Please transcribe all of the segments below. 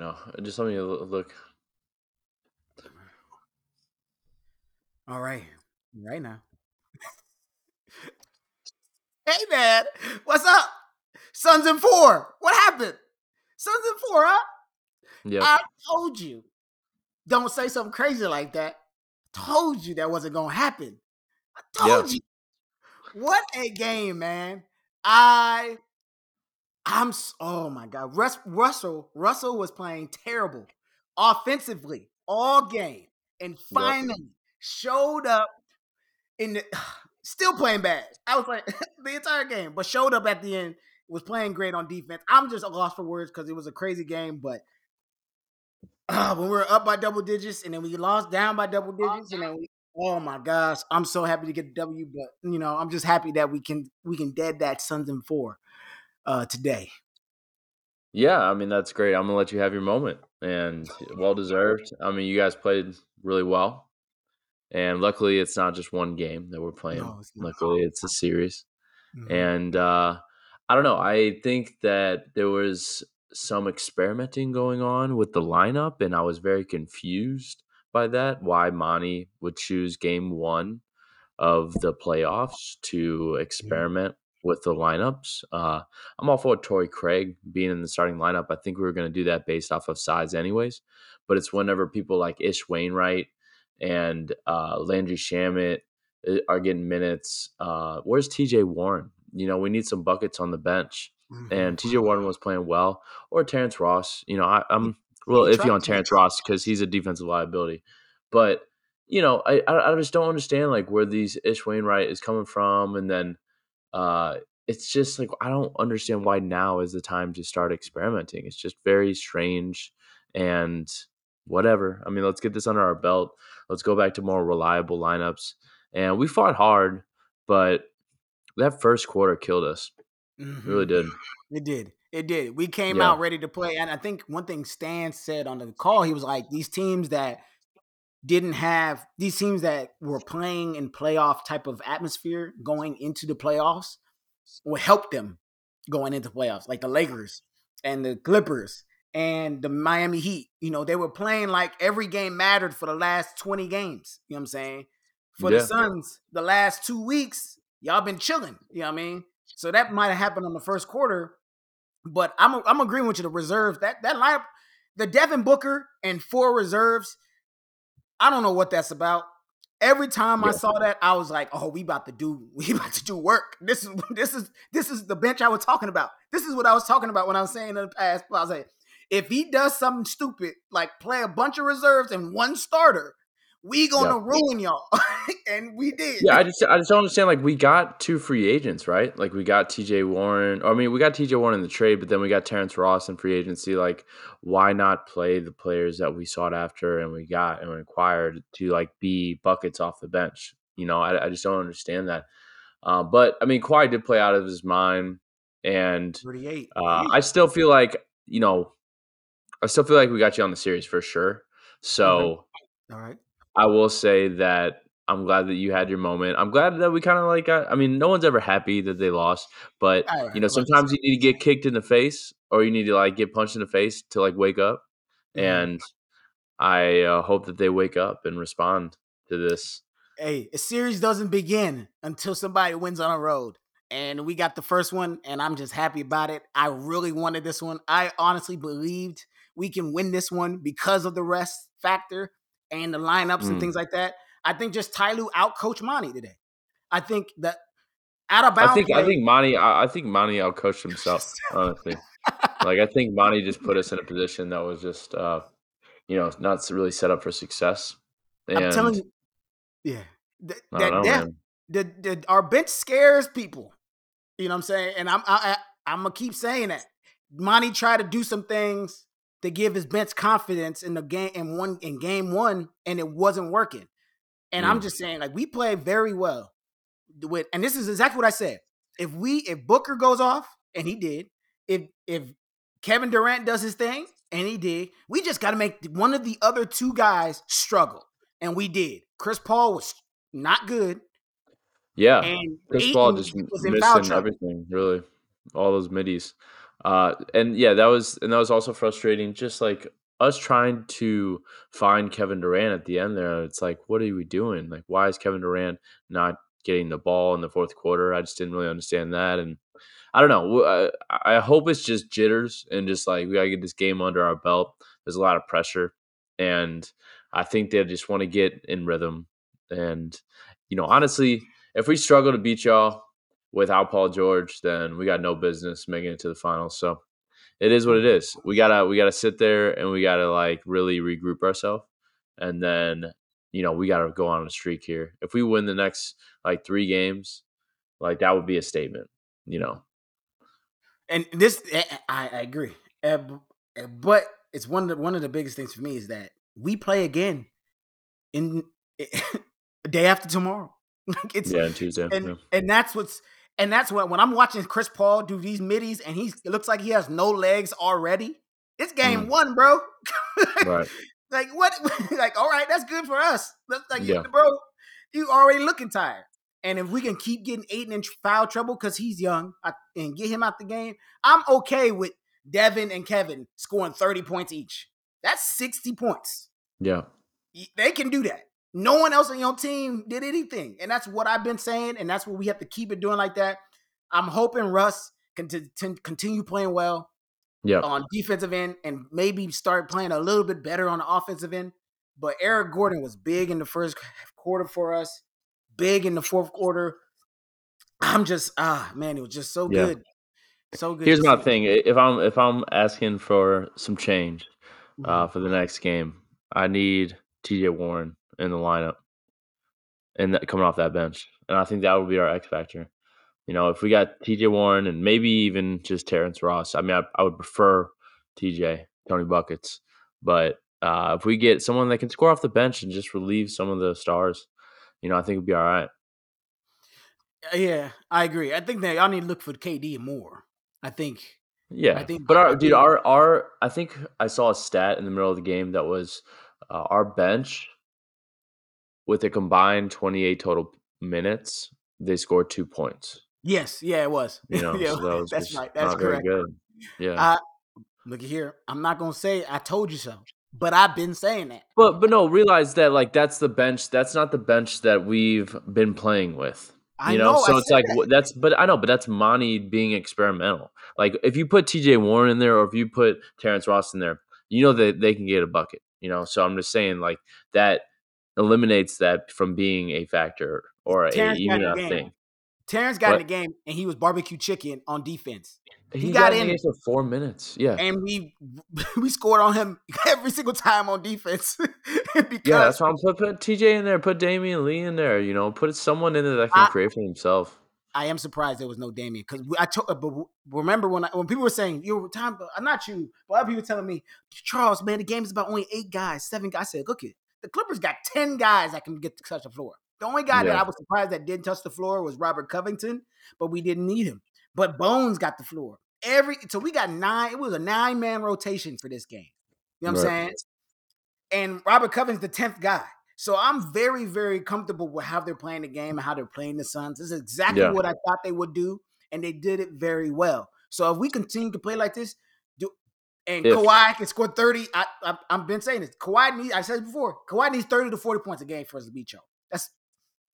No, just let me look. All right, right now. hey man, what's up? Suns in four. What happened? Suns in four, huh? Yeah. I told you. Don't say something crazy like that. Told you that wasn't gonna happen. I told yeah. you. What a game, man. I I'm oh my god. Russ, Russell Russell was playing terrible offensively all game and finally yep. showed up in the still playing bad. I was playing the entire game, but showed up at the end, was playing great on defense. I'm just lost for words because it was a crazy game, but uh, when we were up by double digits and then we lost down by double digits and then we oh my gosh, I'm so happy to get the W, but you know, I'm just happy that we can we can dead that Suns in four uh, today. Yeah, I mean that's great. I'm gonna let you have your moment, and well deserved. I mean, you guys played really well, and luckily it's not just one game that we're playing. No, it's luckily it's a series, mm-hmm. and uh, I don't know. I think that there was some experimenting going on with the lineup, and I was very confused by that. Why Monty would choose Game One of the playoffs to experiment with the lineups. Uh, I'm all for Torrey Craig being in the starting lineup. I think we were going to do that based off of size, anyways. But it's whenever people like Ish Wainwright and uh, Landry Shamet uh, are getting minutes. Uh, where's TJ Warren? You know, we need some buckets on the bench. Mm-hmm. And TJ Warren was playing well, or Terrence Ross. You know, I, am real iffy on Terrence Ross because he's a defensive liability. But you know, I I just don't understand like where these Ish Wainwright is coming from, and then uh, it's just like I don't understand why now is the time to start experimenting. It's just very strange and whatever. I mean, let's get this under our belt. Let's go back to more reliable lineups. And we fought hard, but that first quarter killed us. Mm-hmm. It really did. It did. It did. We came yeah. out ready to play. And I think one thing Stan said on the call, he was like, these teams that didn't have these teams that were playing in playoff type of atmosphere going into the playoffs would help them going into playoffs, like the Lakers and the Clippers and the Miami Heat. You know, they were playing like every game mattered for the last 20 games. You know what I'm saying? For yeah. the Suns, the last two weeks, y'all been chilling. You know what I mean? So that might have happened on the first quarter. But I'm I'm agreeing with you. The reserves, that that lineup, the Devin Booker and four reserves – I don't know what that's about. Every time yeah. I saw that, I was like, "Oh, we about to do, we about to do work." This is this is this is the bench I was talking about. This is what I was talking about when I was saying in the past. I was like, if he does something stupid like play a bunch of reserves and one starter, we gonna yeah. ruin y'all. And we did. Yeah i just i just don't understand like we got two free agents right? Like we got tj warren i mean we got tj warren in the trade but then we got terrence ross in free agency. Like why not play the players that we sought after and we got and we acquired to like be buckets off the bench? You know i, I just don't understand that. Uh, but i mean Kawhi did play out of his mind and 38 uh, i still feel like you know i still feel like we got you on the series for sure. So all right I will say that I'm glad that you had your moment. I'm glad that we kind of like got, I mean, no one's ever happy that they lost, but you know, sometimes you need to get kicked in the face or you need to like get punched in the face to like wake up. Mm-hmm. And I uh, hope that they wake up and respond to this. Hey, a series doesn't begin until somebody wins on a road. And we got the first one, and I'm just happy about it. I really wanted this one. I honestly believed we can win this one because of the rest factor and the lineups mm. and things like that. I think just Ty Lue outcoached Monty today. I think that out of bounds. I think play, I think Monty I, I think Monty outcoached himself. honestly, like I think Monty just put us in a position that was just uh, you know not really set up for success. And I'm telling you, yeah, that, that know, the, the our bench scares people. You know what I'm saying? And I'm I, I, I'm gonna keep saying that. Monty tried to do some things to give his bench confidence in the game in one in game one, and it wasn't working. And mm. I'm just saying, like we played very well with, and this is exactly what I said. If we if Booker goes off, and he did, if if Kevin Durant does his thing, and he did, we just got to make one of the other two guys struggle, and we did. Chris Paul was not good. Yeah, and Chris Paul just missing everything, really, all those middies. Uh, and yeah, that was and that was also frustrating. Just like us trying to find Kevin Durant at the end there. It's like, what are we doing? Like, why is Kevin Durant not getting the ball in the fourth quarter? I just didn't really understand that. And I don't know. I, I hope it's just jitters and just like we gotta get this game under our belt. There's a lot of pressure, and I think they just want to get in rhythm. And you know, honestly, if we struggle to beat y'all without Paul George, then we got no business making it to the finals. So it is what it is. We gotta we gotta sit there and we gotta like really regroup ourselves, and then you know we gotta go on a streak here. If we win the next like three games, like that would be a statement. You know, and this eh, eh, I, I agree, uh, but it's one of the, one of the biggest things for me is that we play again in a day after tomorrow. like it's yeah, Tuesday, and yeah. and that's what's and that's what when I'm watching Chris Paul do these middies and he looks like he has no legs already. It's game mm. one, bro. right. Like what? like all right, that's good for us. That's like yeah. bro, you already looking tired. And if we can keep getting Ayton in foul trouble because he's young and get him out the game, I'm okay with Devin and Kevin scoring 30 points each. That's 60 points. Yeah. They can do that. No one else on your team did anything. And that's what I've been saying. And that's what we have to keep it doing like that. I'm hoping Russ can t- t- continue playing well yeah. on defensive end and maybe start playing a little bit better on the offensive end. But Eric Gordon was big in the first quarter for us big in the fourth quarter. I'm just ah man, it was just so yeah. good. So good. Here's my thing. If I'm if I'm asking for some change uh, mm-hmm. for the next game, I need TJ Warren in the lineup and that, coming off that bench. And I think that would be our X factor. You know, if we got TJ Warren and maybe even just Terrence Ross, I mean, I, I would prefer TJ, Tony Buckets. But uh, if we get someone that can score off the bench and just relieve some of the stars, you know, I think it'd be all right. Uh, yeah, I agree. I think that y'all need to look for KD more. I think. Yeah, I think, but our dude, our our I think I saw a stat in the middle of the game that was uh, our bench with a combined twenty eight total minutes, they scored two points. Yes, yeah, it was. You know, yeah, so that that's right. That's correct. good. Yeah. Uh, look here. I'm not gonna say I told you so. But I've been saying that. But but no, realize that like that's the bench. That's not the bench that we've been playing with. You know, know so it's like that. that's. But I know, but that's Monty being experimental. Like if you put T.J. Warren in there, or if you put Terrence Ross in there, you know that they can get a bucket. You know, so I'm just saying like that eliminates that from being a factor or a, even a thing. Terrence got but, in the game and he was barbecue chicken on defense. He, he got, got in for four minutes. Yeah, and we we scored on him every single time on defense. because yeah, that's why I'm put, put TJ in there, put Damion Lee in there. You know, put someone in there that can I, create for himself. I am surprised there was no Damion because I told. Uh, but remember when I, when people were saying you time, I'm not you, but other people telling me Charles, man, the game is about only eight guys, seven guys. I said, look it, the Clippers got ten guys that can get to touch the floor. The only guy yeah. that I was surprised that didn't touch the floor was Robert Covington, but we didn't need him. But Bones got the floor. Every so we got nine. It was a nine man rotation for this game. You know what right. I'm saying? And Robert Covington's the tenth guy. So I'm very, very comfortable with how they're playing the game and how they're playing the Suns. This is exactly yeah. what I thought they would do, and they did it very well. So if we continue to play like this, and if. Kawhi can score 30. I, I have been saying this. Kawhi needs, I said it before, Kawhi needs 30 to 40 points a game for us to beat y'all. That's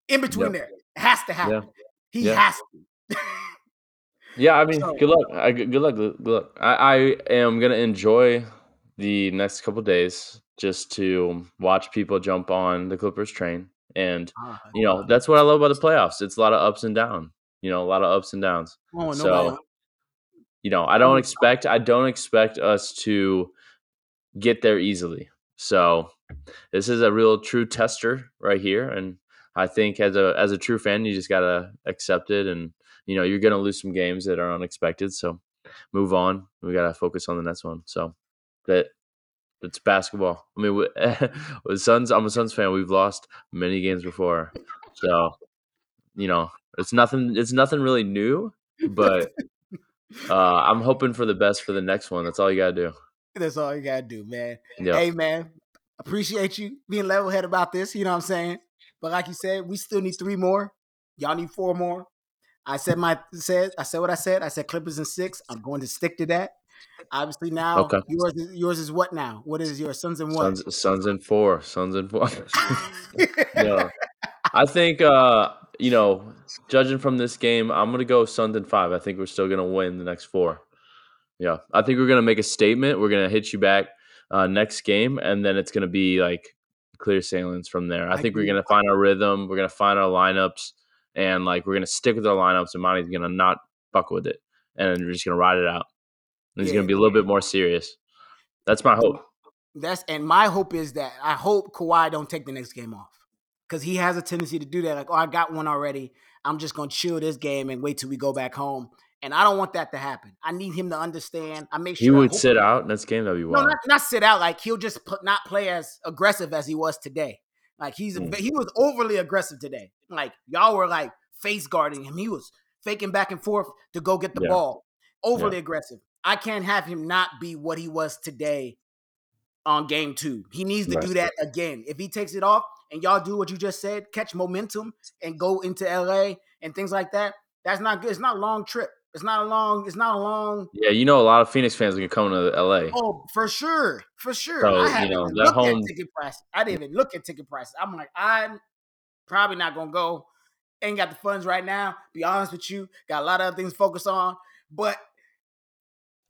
in between yep. there. It has to happen. Yeah. He yeah. has to. yeah, I mean, so, good luck. I, good luck. Good luck. I, I am gonna enjoy the next couple days just to watch people jump on the Clippers train, and uh, you know that's what I love about the playoffs. It's a lot of ups and downs. You know, a lot of ups and downs. Oh, no so, you know, I don't mm. expect. I don't expect us to get there easily. So, this is a real true tester right here, and I think as a as a true fan, you just gotta accept it, and you know you're gonna lose some games that are unexpected. So move on. We gotta focus on the next one. So that it's basketball. I mean, with Suns, I'm a Suns fan. We've lost many games before, so you know it's nothing. It's nothing really new, but uh, I'm hoping for the best for the next one. That's all you gotta do. That's all you gotta do, man. Yep. Hey, man, appreciate you being level head about this. You know what I'm saying? But like you said, we still need three more. Y'all need four more. I said my said I said what I said. I said Clippers in six. I'm going to stick to that. Obviously now okay. yours is yours is what now? What is your Suns and what? Suns, Suns and four. Suns and four. no. I think uh, you know, judging from this game, I'm gonna go Suns and five. I think we're still gonna win the next four. Yeah. I think we're gonna make a statement. We're gonna hit you back uh, next game, and then it's gonna be like clear sailings from there. I, I think we're gonna find our rhythm. We're gonna find our lineups, and like we're gonna stick with our lineups. And Monty's gonna not fuck with it, and we're just gonna ride it out. And he's yeah, gonna be a little bit more serious. That's my hope. That's and my hope is that I hope Kawhi don't take the next game off because he has a tendency to do that. Like, oh, I got one already. I'm just gonna chill this game and wait till we go back home. And I don't want that to happen. I need him to understand. I make sure he would sit out next game. That'd be wild. No, not, not sit out. Like he'll just put, not play as aggressive as he was today. Like he's mm. he was overly aggressive today. Like y'all were like face guarding him. He was faking back and forth to go get the yeah. ball. Overly yeah. aggressive. I can't have him not be what he was today on game two. He needs to do that again. If he takes it off and y'all do what you just said, catch momentum and go into LA and things like that, that's not good. It's not a long trip. It's not a long. It's not a long. Yeah, you know, a lot of Phoenix fans are gonna come to LA. Oh, for sure, for sure. So, I haven't you know, looked home... at ticket price. I didn't even look at ticket prices. I'm like, I'm probably not gonna go. Ain't got the funds right now. Be honest with you, got a lot of other things to focus on. But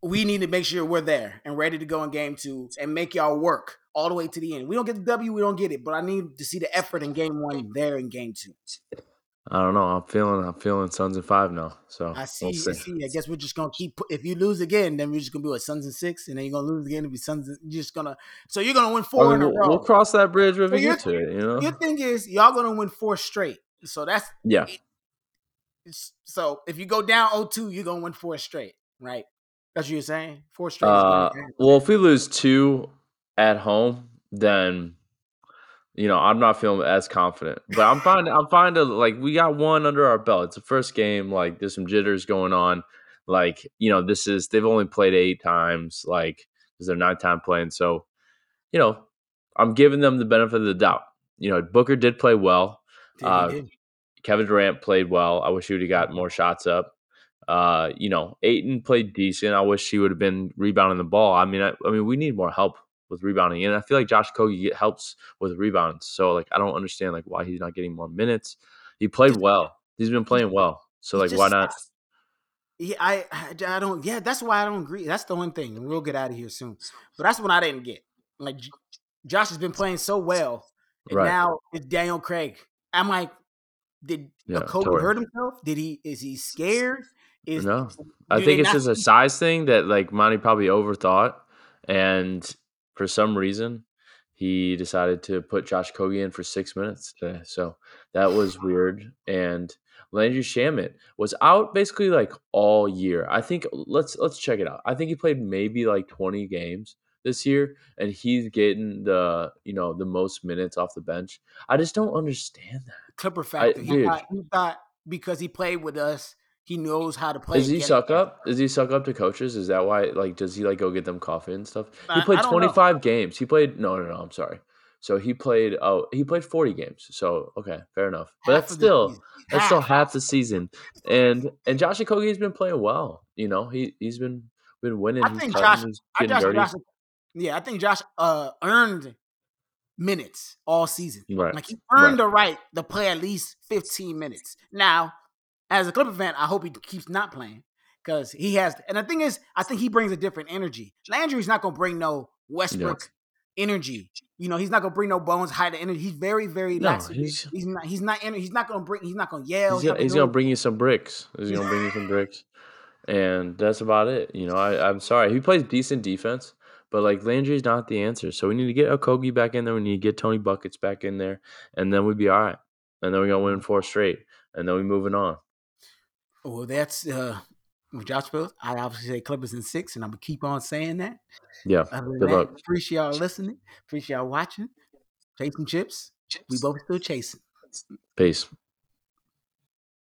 we need to make sure we're there and ready to go in game two and make y'all work all the way to the end. We don't get the W, we don't get it, but I need to see the effort in game one there in game two. I don't know. I'm feeling. I'm feeling Suns and five now. So I see. We'll see. I see. I guess we're just gonna keep. If you lose again, then we're just gonna be with Suns and six, and then you're gonna lose again and be Suns. And, you're just gonna. So you're gonna win four I mean, in a row. We'll cross that bridge when we get to it. You know. Your thing is y'all gonna win four straight. So that's yeah. so if you go down 0-2, you're gonna win four straight, right? That's what you're saying. Four straight. Uh, well, if we lose two at home, then you know, I'm not feeling as confident. But I'm fine. I'm fine to like we got one under our belt. It's the first game. Like there's some jitters going on. Like you know, this is they've only played eight times. Like is their ninth time playing. So, you know, I'm giving them the benefit of the doubt. You know, Booker did play well. Uh, Kevin Durant played well. I wish he would have got more shots up. Uh, you know, Ayton played decent. I wish he would have been rebounding the ball. I mean, I, I mean, we need more help with rebounding. And I feel like Josh Okogie helps with rebounds. So like I don't understand like why he's not getting more minutes. He played well. He's been playing well. So like just, why not? Yeah, I I don't. Yeah, that's why I don't agree. That's the one thing. And we'll get out of here soon. But that's what I didn't get. Like Josh has been playing so well, and right. now it's Daniel Craig. I'm like, did uh, yeah, Kobe totally. hurt himself? Did he? Is he scared? Is no? I think it's not- just a size thing that like Monty probably overthought, and for some reason, he decided to put Josh Okogie in for six minutes today. So that was weird. And Landry Shamet was out basically like all year. I think let's let's check it out. I think he played maybe like 20 games this year and he's getting the you know the most minutes off the bench. I just don't understand that. Clipper factor. I, he, got he thought because he played with us he knows how to play. Does he suck up? Does he suck up to coaches? Is that why? Like, does he like go get them coffee and stuff? He played twenty five games. He played no, no, no. I'm sorry. So he played. Oh, he played forty games. So okay, fair enough. But half that's still that's half. still half the season. And and Josh Okogie has been playing well. You know, he he's been been winning. I think Josh. I Josh, Josh, yeah, I think Josh uh earned minutes all season. Right. Like he earned right. the right to play at least fifteen minutes. Now as a Clipper fan, I hope he keeps not playing because he has. And the thing is, I think he brings a different energy. Landry's not gonna bring no Westbrook energy. You know, he's not gonna bring no Bones Hyland energy. He's very, very no, he's, he's not. He's not. He's not gonna bring. He's not gonna yell. He's, gonna, he's gonna bring you some bricks. He's gonna bring you some bricks, and that's about it. You know, I, I'm sorry. He plays decent defense. But like Landry's not the answer. So we need to get Okogie back in there. We need to get Tony Buckets back in there. And then we'd be all right. And then we're gonna win four straight. And then we moving on. Well, that's uh, with Josh Bills. I obviously say Clippers in six, and I'm gonna keep on saying that. Yeah. Good that, luck. Appreciate y'all listening. Appreciate y'all watching. Chasing chips. We both still chasing. Peace.